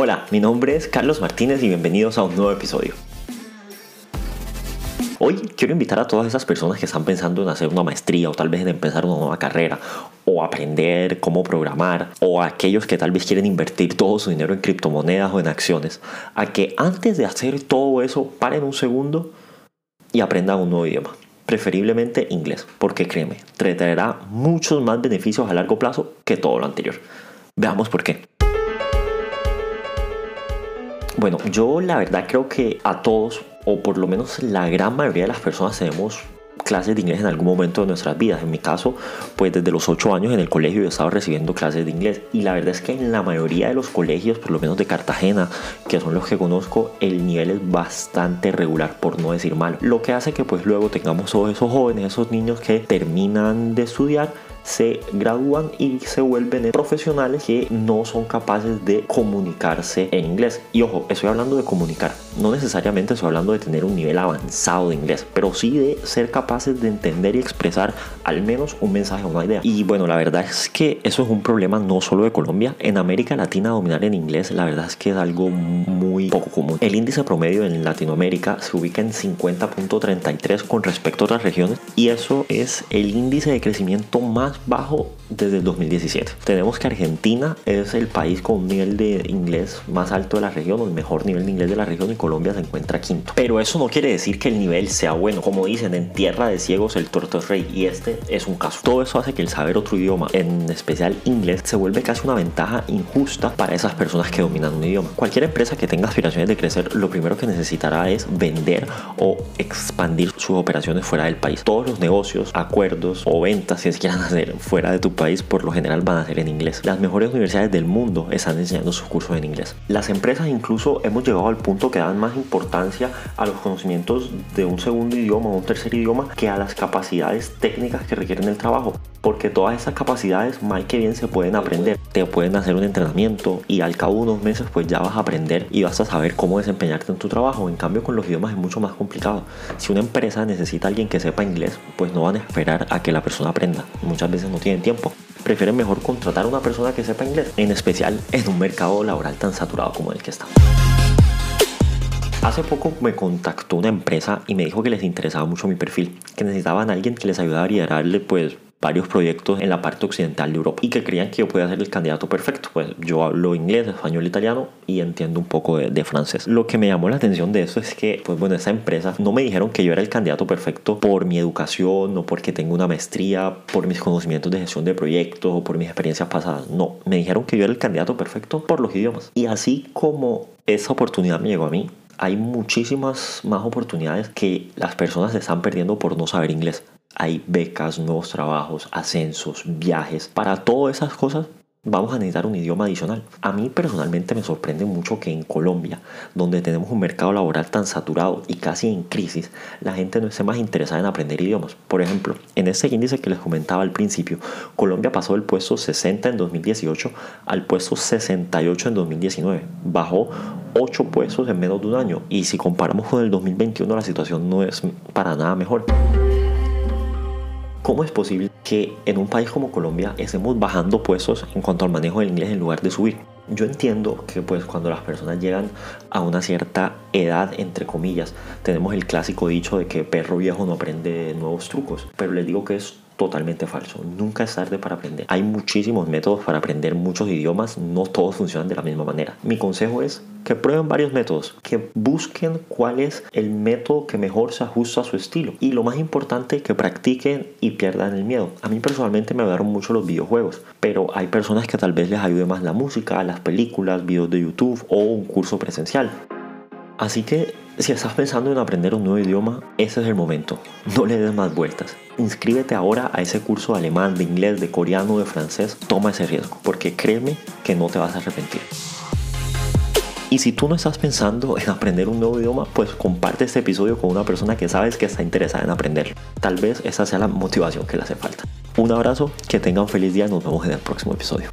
Hola, mi nombre es Carlos Martínez y bienvenidos a un nuevo episodio. Hoy quiero invitar a todas esas personas que están pensando en hacer una maestría o tal vez en empezar una nueva carrera o aprender cómo programar o aquellos que tal vez quieren invertir todo su dinero en criptomonedas o en acciones, a que antes de hacer todo eso paren un segundo y aprendan un nuevo idioma preferiblemente inglés, porque créeme, traerá muchos más beneficios a largo plazo que todo lo anterior. Veamos por qué. Bueno, yo la verdad creo que a todos, o por lo menos la gran mayoría de las personas tenemos clases de inglés en algún momento de nuestras vidas. En mi caso, pues desde los 8 años en el colegio he estado recibiendo clases de inglés. Y la verdad es que en la mayoría de los colegios, por lo menos de Cartagena, que son los que conozco, el nivel es bastante regular, por no decir malo. Lo que hace que pues luego tengamos todos esos jóvenes, esos niños que terminan de estudiar se gradúan y se vuelven profesionales que no son capaces de comunicarse en inglés. Y ojo, estoy hablando de comunicar, no necesariamente estoy hablando de tener un nivel avanzado de inglés, pero sí de ser capaces de entender y expresar al menos un mensaje o una idea. Y bueno, la verdad es que eso es un problema no solo de Colombia, en América Latina dominar en inglés, la verdad es que es algo muy poco común. El índice promedio en Latinoamérica se ubica en 50.33 con respecto a otras regiones y eso es el índice de crecimiento más bajo desde el 2017. Tenemos que Argentina es el país con un nivel de inglés más alto de la región, o el mejor nivel de inglés de la región, y Colombia se encuentra quinto. Pero eso no quiere decir que el nivel sea bueno. Como dicen, en tierra de ciegos el torto es rey, y este es un caso. Todo eso hace que el saber otro idioma, en especial inglés, se vuelve casi una ventaja injusta para esas personas que dominan un idioma. Cualquier empresa que tenga aspiraciones de crecer, lo primero que necesitará es vender o expandir sus operaciones fuera del país. Todos los negocios, acuerdos o ventas que se quieran hacer fuera de tu país por lo general van a ser en inglés. Las mejores universidades del mundo están enseñando sus cursos en inglés. Las empresas incluso hemos llegado al punto que dan más importancia a los conocimientos de un segundo idioma o un tercer idioma que a las capacidades técnicas que requieren el trabajo. Porque todas esas capacidades, mal que bien, se pueden aprender. Te pueden hacer un entrenamiento y al cabo de unos meses pues ya vas a aprender y vas a saber cómo desempeñarte en tu trabajo. En cambio con los idiomas es mucho más complicado. Si una empresa necesita a alguien que sepa inglés, pues no van a esperar a que la persona aprenda. Muchas veces no tienen tiempo prefieren mejor contratar a una persona que sepa inglés, en especial en un mercado laboral tan saturado como el que estamos. Hace poco me contactó una empresa y me dijo que les interesaba mucho mi perfil, que necesitaban a alguien que les ayudara a liderarle pues varios proyectos en la parte occidental de Europa y que creían que yo podía ser el candidato perfecto. Pues yo hablo inglés, español, italiano y entiendo un poco de, francés. Lo que me llamó la atención de eso es que, pues bueno, esa empresa no me dijeron que yo era el candidato perfecto por mi educación o porque tengo una maestría, por mis conocimientos de gestión de proyectos o por mis experiencias pasadas. No, me dijeron que yo era el candidato perfecto por los idiomas. Y así como esa oportunidad me llegó a mí, hay muchísimas más oportunidades que las personas se están perdiendo por no saber inglés hay becas, nuevos trabajos, ascensos, viajes. Para todas esas cosas vamos a necesitar un idioma adicional. A mí personalmente me sorprende mucho que en Colombia, donde tenemos un mercado laboral tan saturado y casi en crisis, la gente no esté más interesada en aprender idiomas. Por ejemplo, en ese índice que les comentaba al principio, Colombia pasó del puesto 60 en 2018 al puesto 68 en 2019. Bajó 8 puestos en menos de un año y si comparamos con el 2021 la situación no es para nada mejor. ¿Cómo es posible que en un país como Colombia estemos bajando puestos en cuanto al manejo del inglés en lugar de subir? Yo entiendo que pues cuando las personas llegan a una cierta edad, entre comillas, tenemos el clásico dicho de que perro viejo no aprende nuevos trucos, pero les digo que es totalmente falso. Nunca es tarde para aprender. Hay muchísimos métodos para aprender muchos idiomas, no todos funcionan de la misma manera. Mi consejo es que prueben varios métodos, que busquen cuál es el método que mejor se ajusta a su estilo y lo más importante, que practiquen y pierdan el miedo. A mí personalmente me ayudaron mucho los videojuegos, pero hay personas que tal vez les ayude más la música, las películas, videos de YouTube o un curso presencial. Así que si estás pensando en aprender un nuevo idioma, ese es el momento. No le des más vueltas. Inscríbete ahora a ese curso de alemán, de inglés, de coreano, de francés. Toma ese riesgo, porque créeme que no te vas a arrepentir. Y si tú no estás pensando en aprender un nuevo idioma, pues comparte este episodio con una persona que sabes que está interesada en aprenderlo. Tal vez esa sea la motivación que le hace falta. Un abrazo, que tengan feliz día nos vemos en el próximo episodio.